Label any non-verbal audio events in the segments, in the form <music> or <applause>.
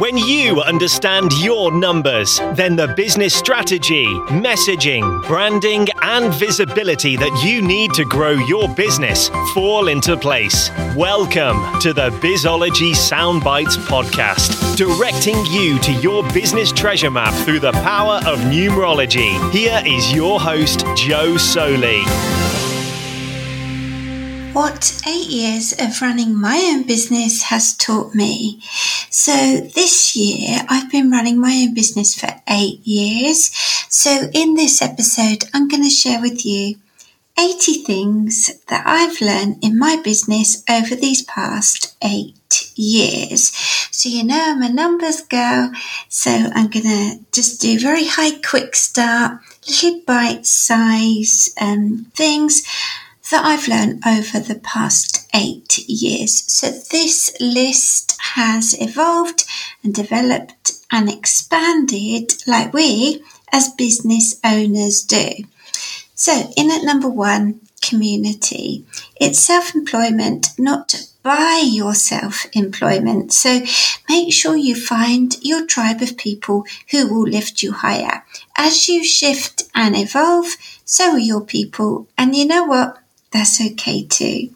When you understand your numbers, then the business strategy, messaging, branding, and visibility that you need to grow your business fall into place. Welcome to the Bizology Soundbites podcast, directing you to your business treasure map through the power of numerology. Here is your host, Joe Soley. What eight years of running my own business has taught me. So this year I've been running my own business for eight years. So in this episode, I'm going to share with you 80 things that I've learned in my business over these past eight years. So, you know, I'm a numbers girl, so I'm going to just do very high, quick start, little bite size um, things that I've learned over the past eight years. So this list has evolved and developed and expanded like we as business owners do. So in at number one, community. It's self-employment, not by your self-employment. So make sure you find your tribe of people who will lift you higher. As you shift and evolve, so are your people. And you know what? That's okay too.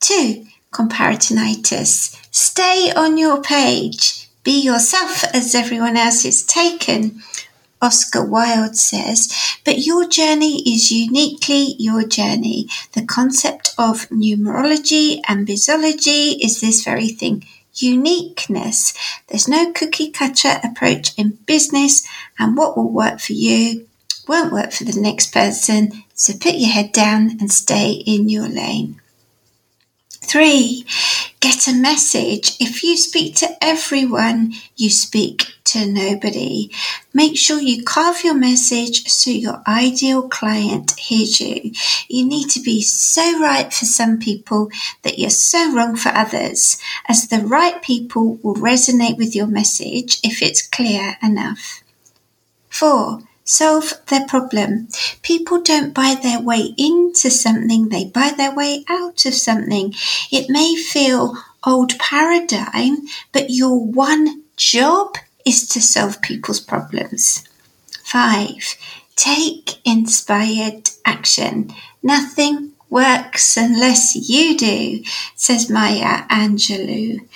Two, comparisonitis. Stay on your page. Be yourself as everyone else is taken. Oscar Wilde says, but your journey is uniquely your journey. The concept of numerology and bizology is this very thing uniqueness. There's no cookie cutter approach in business, and what will work for you won't work for the next person. So put your head down and stay in your lane. Three, get a message. If you speak to everyone, you speak to nobody. Make sure you carve your message so your ideal client hears you. You need to be so right for some people that you're so wrong for others, as the right people will resonate with your message if it's clear enough. Four, solve their problem. People don't buy their way into something, they buy their way out of something. It may feel old paradigm, but your one job is to solve people's problems. Five, take inspired action. Nothing works unless you do, says Maya Angelou.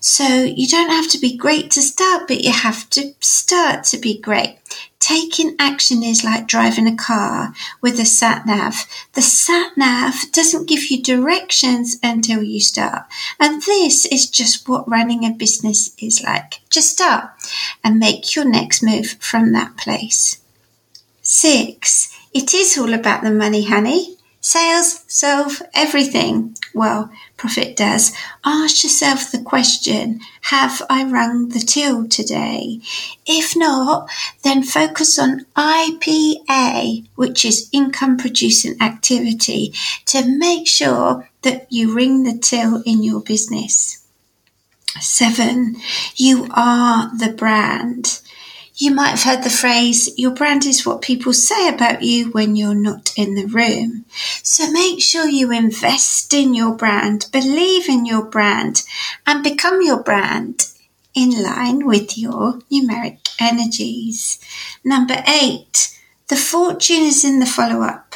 So you don't have to be great to start, but you have to start to be great. Taking action is like driving a car with a sat nav. The sat nav doesn't give you directions until you start. And this is just what running a business is like. Just start and make your next move from that place. Six, it is all about the money, honey. Sales solve everything. Well, profit does. Ask yourself the question, have I rung the till today? If not, then focus on IPA, which is income producing activity, to make sure that you ring the till in your business. Seven, you are the brand. You might have heard the phrase, your brand is what people say about you when you're not in the room. So make sure you invest in your brand, believe in your brand, and become your brand in line with your numeric energies. Number eight, the fortune is in the follow up.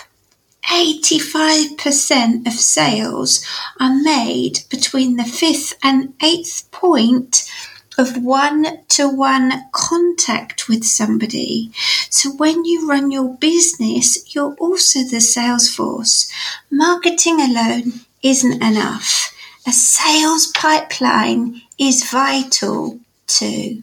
85% of sales are made between the fifth and eighth point of one to one contact with somebody. So when you run your business, you're also the sales force. Marketing alone isn't enough. A sales pipeline is vital too.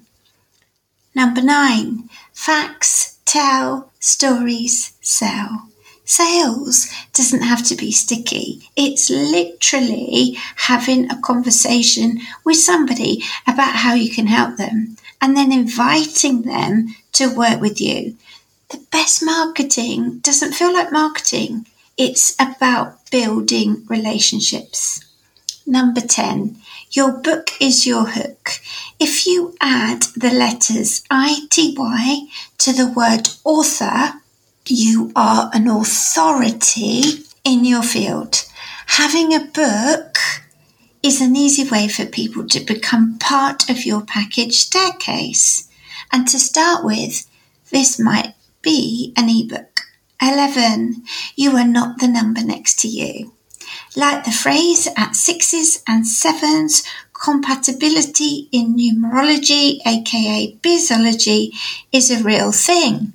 Number nine, facts tell, stories sell. Sales doesn't have to be sticky. It's literally having a conversation with somebody about how you can help them and then inviting them to work with you. The best marketing doesn't feel like marketing. It's about building relationships. Number 10, your book is your hook. If you add the letters ITY to the word author, you are an authority in your field. Having a book is an easy way for people to become part of your package staircase. And to start with, this might be an ebook. 11. You are not the number next to you. Like the phrase at sixes and sevens, compatibility in numerology, aka bizology, is a real thing.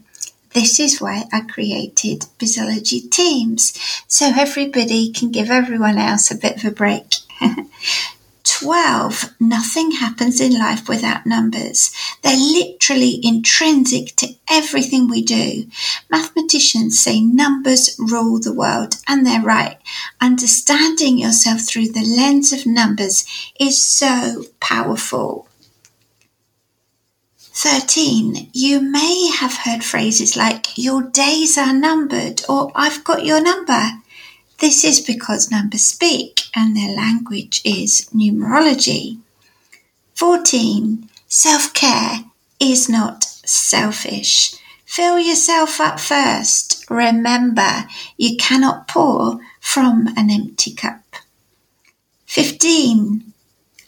This is why I created Bizology teams, so everybody can give everyone else a bit of a break. <laughs> 12. Nothing happens in life without numbers. They're literally intrinsic to everything we do. Mathematicians say numbers rule the world, and they're right. Understanding yourself through the lens of numbers is so powerful. 13. You may have heard phrases like, Your days are numbered, or I've got your number. This is because numbers speak and their language is numerology. 14. Self care is not selfish. Fill yourself up first. Remember, you cannot pour from an empty cup. 15.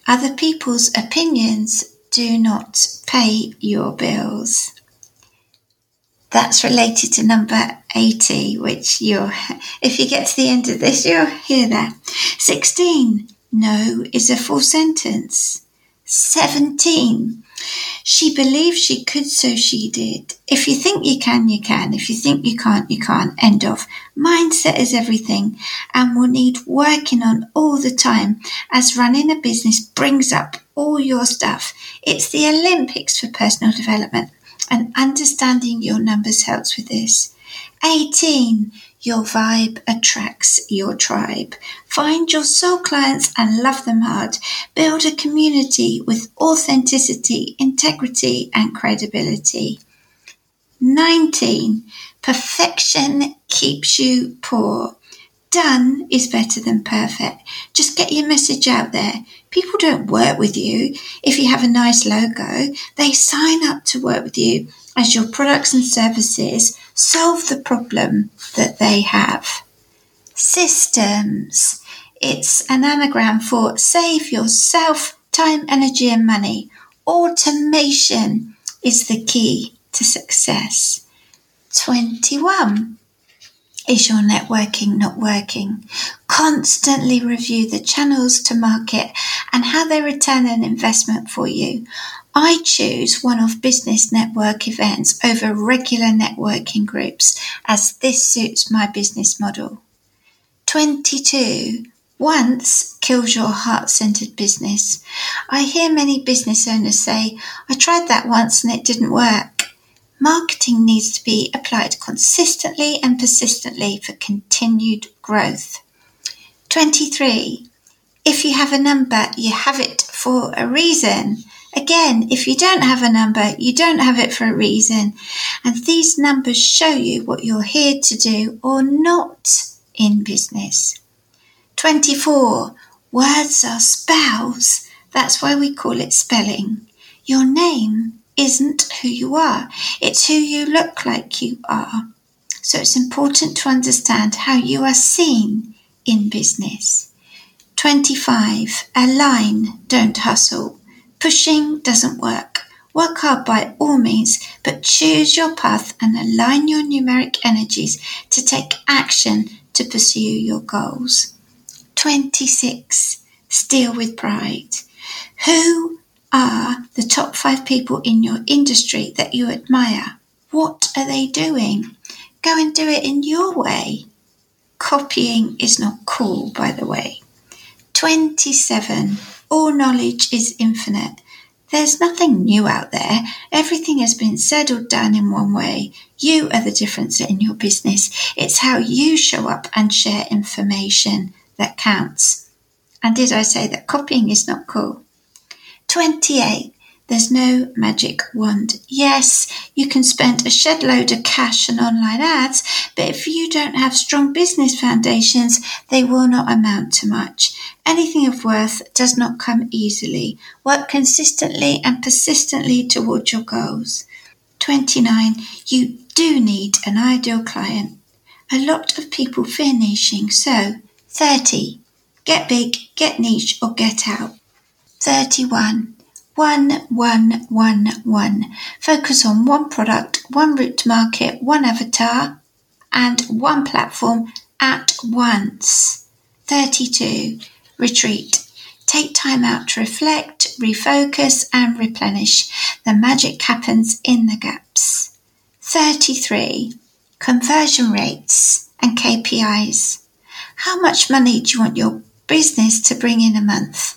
Other people's opinions do not pay your bills. That's related to number 80, which you'll, if you get to the end of this, you'll hear that. 16. No is a full sentence. 17. She believed she could, so she did. If you think you can, you can. If you think you can't, you can't. End of. Mindset is everything and will need working on all the time as running a business brings up all your stuff. It's the Olympics for personal development, and understanding your numbers helps with this. 18. Your vibe attracts your tribe. Find your soul clients and love them hard. Build a community with authenticity, integrity, and credibility. 19. Perfection keeps you poor. Done is better than perfect. Just get your message out there. People don't work with you if you have a nice logo. They sign up to work with you as your products and services solve the problem that they have. Systems. It's an anagram for save yourself time, energy, and money. Automation is the key to success. 21. Is your networking not working? Constantly review the channels to market and how they return an investment for you. I choose one of business network events over regular networking groups as this suits my business model. 22. Once kills your heart centered business. I hear many business owners say, I tried that once and it didn't work. Marketing needs to be applied consistently and persistently for continued growth. 23. If you have a number, you have it for a reason. Again, if you don't have a number, you don't have it for a reason. And these numbers show you what you're here to do or not in business. 24. Words are spells. That's why we call it spelling. Your name isn't who you are, it's who you look like you are. So it's important to understand how you are seen in business. 25. Align, don't hustle. Pushing doesn't work. Work hard by all means, but choose your path and align your numeric energies to take action to pursue your goals. 26. Steal with pride. Who are the top five people in your industry that you admire. What are they doing? Go and do it in your way. Copying is not cool, by the way. 27. All knowledge is infinite. There's nothing new out there. Everything has been said or done in one way. You are the difference in your business. It's how you show up and share information that counts. And did I say that copying is not cool? 28. There's no magic wand. Yes, you can spend a shed load of cash on online ads, but if you don't have strong business foundations, they will not amount to much. Anything of worth does not come easily. Work consistently and persistently towards your goals. 29. You do need an ideal client. A lot of people fear niching, so 30. get big, get niche, or get out. 31. One, one, one, one. Focus on one product, one route to market, one avatar, and one platform at once. 32. Retreat. Take time out to reflect, refocus, and replenish. The magic happens in the gaps. 33. Conversion rates and KPIs. How much money do you want your business to bring in a month?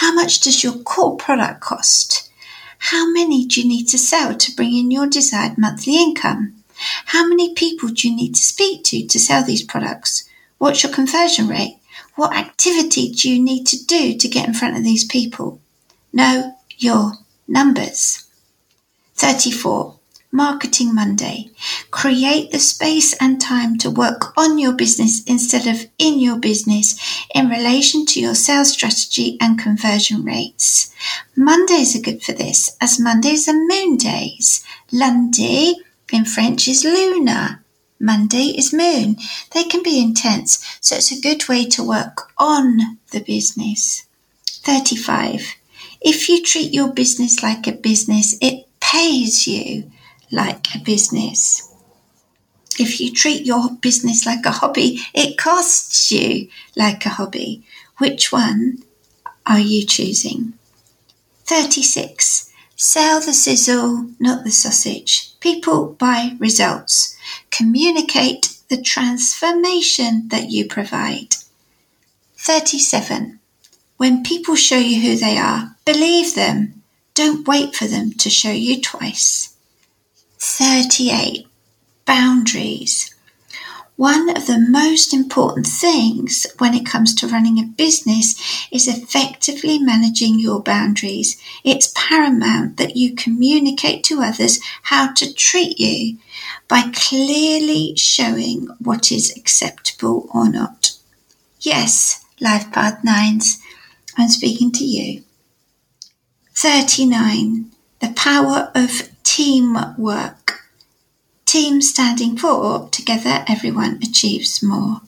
How much does your core product cost? How many do you need to sell to bring in your desired monthly income? How many people do you need to speak to to sell these products? What's your conversion rate? What activity do you need to do to get in front of these people? Know your numbers. 34. Marketing Monday. Create the space and time to work on your business instead of in your business in relation to your sales strategy and conversion rates. Mondays are good for this as Mondays are moon days. Lundi in French is lunar. Monday is moon. They can be intense, so it's a good way to work on the business. 35. If you treat your business like a business, it pays you like a business. If you treat your business like a hobby, it costs you like a hobby. Which one are you choosing? 36. Sell the sizzle, not the sausage. People buy results. Communicate the transformation that you provide. 37. When people show you who they are, believe them. Don't wait for them to show you twice. 38. Boundaries. One of the most important things when it comes to running a business is effectively managing your boundaries. It's paramount that you communicate to others how to treat you by clearly showing what is acceptable or not. Yes, Life Path Nines, I'm speaking to you. 39. The power of teamwork. Team standing for together everyone achieves more.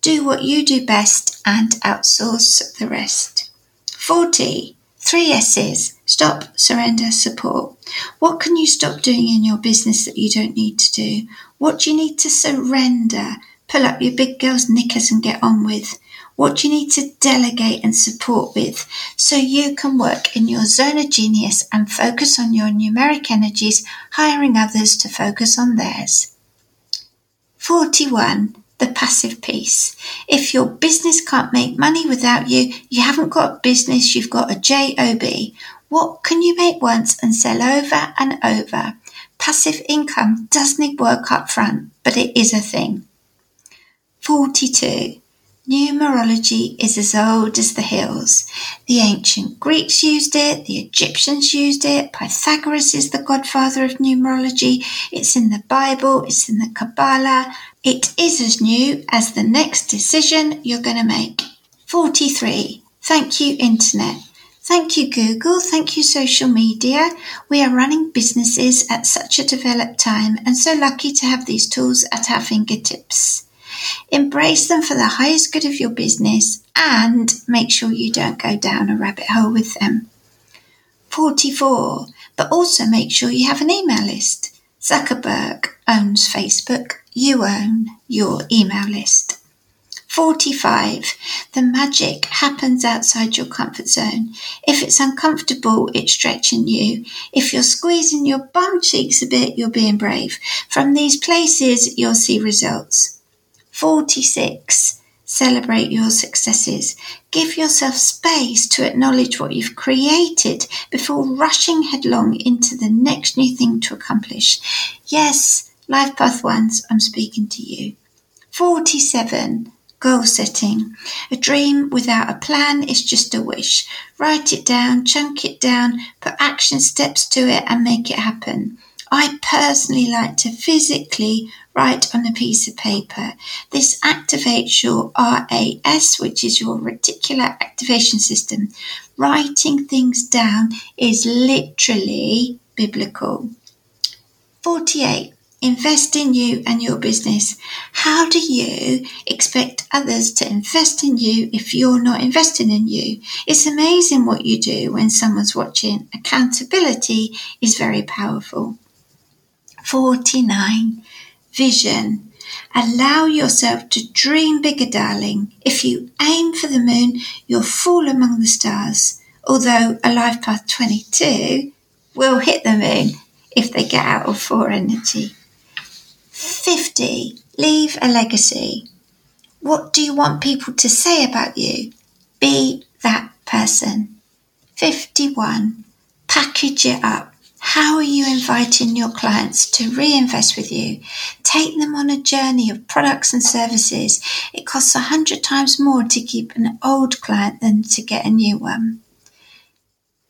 Do what you do best and outsource the rest. 40. Three S's. Stop, surrender, support. What can you stop doing in your business that you don't need to do? What do you need to surrender? Pull up your big girl's knickers and get on with what you need to delegate and support with so you can work in your zone of genius and focus on your numeric energies, hiring others to focus on theirs. 41. The passive piece. If your business can't make money without you, you haven't got a business, you've got a job. What can you make once and sell over and over? Passive income doesn't work up front, but it is a thing. 42. Numerology is as old as the hills. The ancient Greeks used it, the Egyptians used it, Pythagoras is the godfather of numerology, it's in the Bible, it's in the Kabbalah. It is as new as the next decision you're going to make. 43. Thank you, Internet. Thank you, Google. Thank you, social media. We are running businesses at such a developed time and so lucky to have these tools at our fingertips. Embrace them for the highest good of your business and make sure you don't go down a rabbit hole with them. 44. But also make sure you have an email list. Zuckerberg owns Facebook. You own your email list. 45. The magic happens outside your comfort zone. If it's uncomfortable, it's stretching you. If you're squeezing your bum cheeks a bit, you're being brave. From these places, you'll see results. 46. Celebrate your successes. Give yourself space to acknowledge what you've created before rushing headlong into the next new thing to accomplish. Yes, Life Path Ones, I'm speaking to you. 47. Goal setting. A dream without a plan is just a wish. Write it down, chunk it down, put action steps to it, and make it happen. I personally like to physically write on a piece of paper. This activates your RAS, which is your reticular activation system. Writing things down is literally biblical. 48. Invest in you and your business. How do you expect others to invest in you if you're not investing in you? It's amazing what you do when someone's watching. Accountability is very powerful. 49. Vision. Allow yourself to dream bigger, darling. If you aim for the moon, you'll fall among the stars. Although a life path 22 will hit the moon if they get out of four energy. 50. Leave a legacy. What do you want people to say about you? Be that person. 51. Package it up. How are you inviting your clients to reinvest with you? Take them on a journey of products and services. It costs a hundred times more to keep an old client than to get a new one.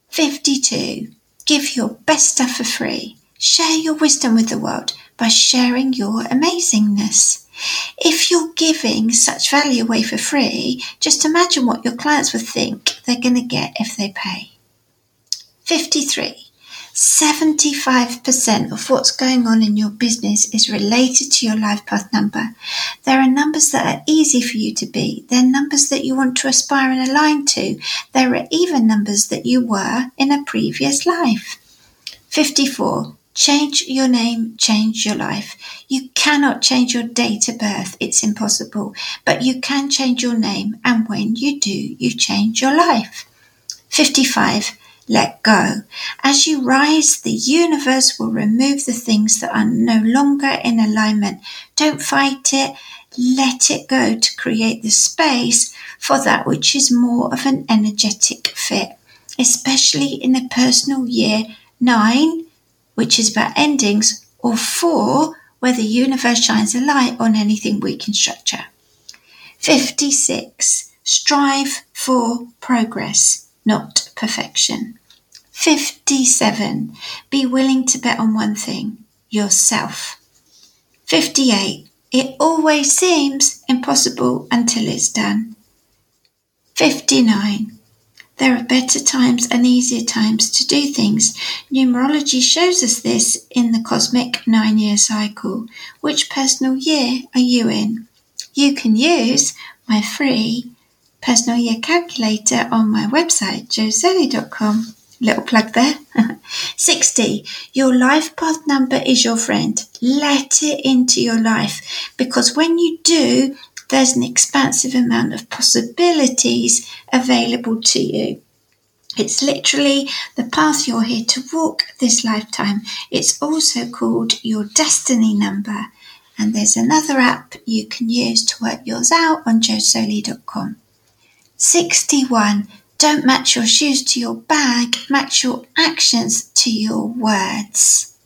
52. Give your best stuff for free. Share your wisdom with the world by sharing your amazingness. If you're giving such value away for free, just imagine what your clients would think they're going to get if they pay. 53. 75% of what's going on in your business is related to your life path number. There are numbers that are easy for you to be. There are numbers that you want to aspire and align to. There are even numbers that you were in a previous life. 54. Change your name, change your life. You cannot change your date of birth, it's impossible, but you can change your name, and when you do, you change your life. 55. Let go. As you rise, the universe will remove the things that are no longer in alignment. Don't fight it, let it go to create the space for that which is more of an energetic fit, especially in a personal year 9 which is about endings, or four, where the universe shines a light on anything weak in structure. 56. Strive for progress, not perfection. 57. Be willing to bet on one thing, yourself. 58. It always seems impossible until it's done. 59. There are better times and easier times to do things. Numerology shows us this in the cosmic nine year cycle. Which personal year are you in? You can use my free personal year calculator on my website, joesoley.com. Little plug there. <laughs> 60. Your life path number is your friend. Let it into your life because when you do, there's an expansive amount of possibilities available to you. It's literally the path you're here to walk this lifetime. It's also called your destiny number. And there's another app you can use to work yours out on joesoley.com. 61. Don't match your shoes to your bag, match your actions to your words.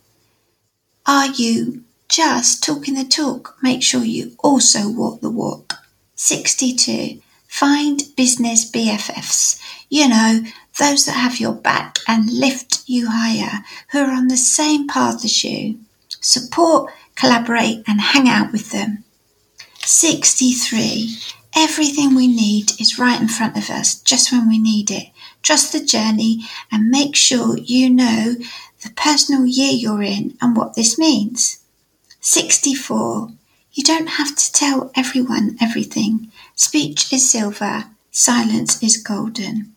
Are you just talking the talk, make sure you also walk the walk. 62. Find business BFFs. You know, those that have your back and lift you higher, who are on the same path as you. Support, collaborate, and hang out with them. 63. Everything we need is right in front of us just when we need it. Trust the journey and make sure you know the personal year you're in and what this means. 64. You don't have to tell everyone everything. Speech is silver, silence is golden.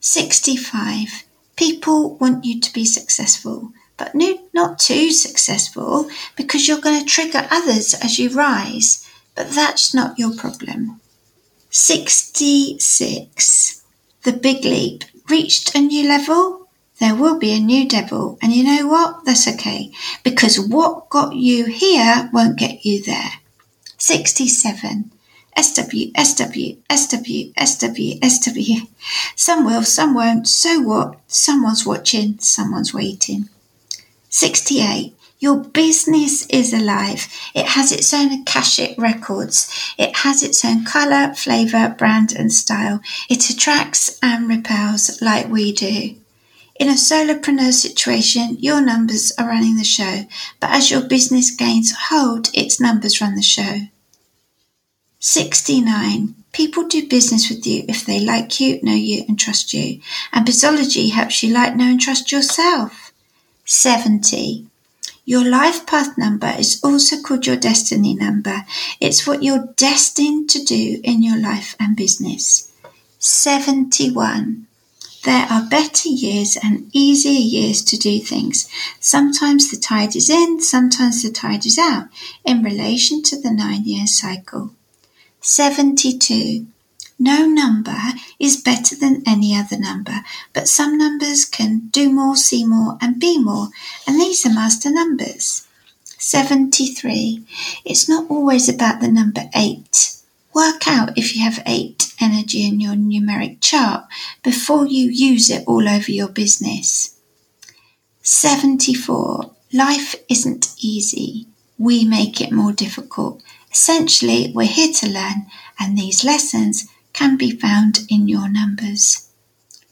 65. People want you to be successful, but not too successful because you're going to trigger others as you rise, but that's not your problem. 66. The big leap. Reached a new level? there will be a new devil. And you know what? That's okay. Because what got you here won't get you there. 67. SW, SW, SW, SW, SW. Some will, some won't. So what? Someone's watching, someone's waiting. 68. Your business is alive. It has its own Akashic records. It has its own colour, flavour, brand, and style. It attracts and repels like we do. In a solopreneur situation, your numbers are running the show, but as your business gains hold, its numbers run the show. 69. People do business with you if they like you, know you, and trust you. And Bizology helps you like, know, and trust yourself. 70. Your life path number is also called your destiny number. It's what you're destined to do in your life and business. 71. There are better years and easier years to do things. Sometimes the tide is in, sometimes the tide is out in relation to the nine year cycle. 72. No number is better than any other number, but some numbers can do more, see more, and be more, and these are master numbers. 73. It's not always about the number 8. Work out if you have 8 energy in your numeric chart before you use it all over your business. 74. Life isn't easy. We make it more difficult. Essentially, we're here to learn, and these lessons can be found in your numbers.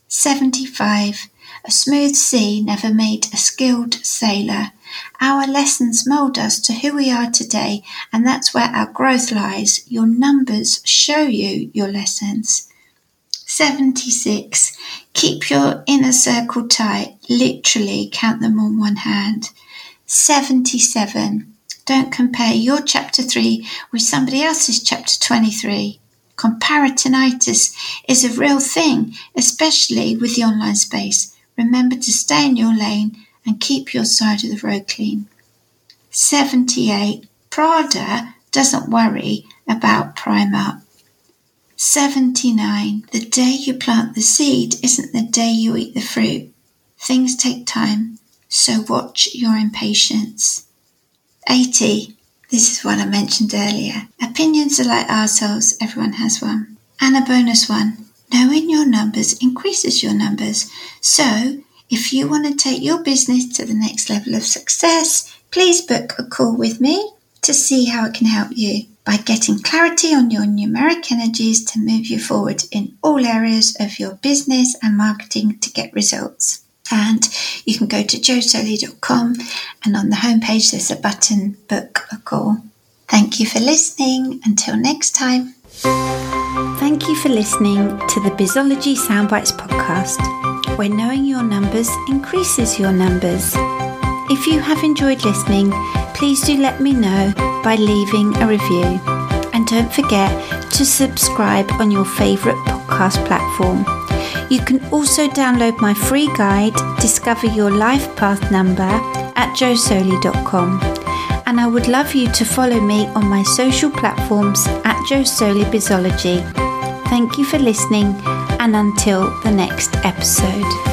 75. A smooth sea never made a skilled sailor. Our lessons mould us to who we are today, and that's where our growth lies. Your numbers show you your lessons. 76. Keep your inner circle tight. Literally count them on one hand. 77. Don't compare your chapter 3 with somebody else's chapter 23. Comparatinitis is a real thing, especially with the online space. Remember to stay in your lane and keep your side of the road clean. 78. Prada doesn't worry about Primark. 79. The day you plant the seed isn't the day you eat the fruit. Things take time, so watch your impatience. 80. This is what I mentioned earlier. Opinions are like ourselves, everyone has one. And a bonus one. Knowing your numbers increases your numbers. So, if you want to take your business to the next level of success, please book a call with me to see how it can help you by getting clarity on your numeric energies to move you forward in all areas of your business and marketing to get results. And you can go to joesoley.com and on the homepage there's a button book a call. Thank you for listening. Until next time. Thank you for listening to the Bizology Soundbites podcast, where knowing your numbers increases your numbers. If you have enjoyed listening, please do let me know by leaving a review. And don't forget to subscribe on your favourite podcast platform. You can also download my free guide, Discover Your Life Path Number, at joesoley.com. And I would love you to follow me on my social platforms at Joe Soley Bizology. Thank you for listening, and until the next episode.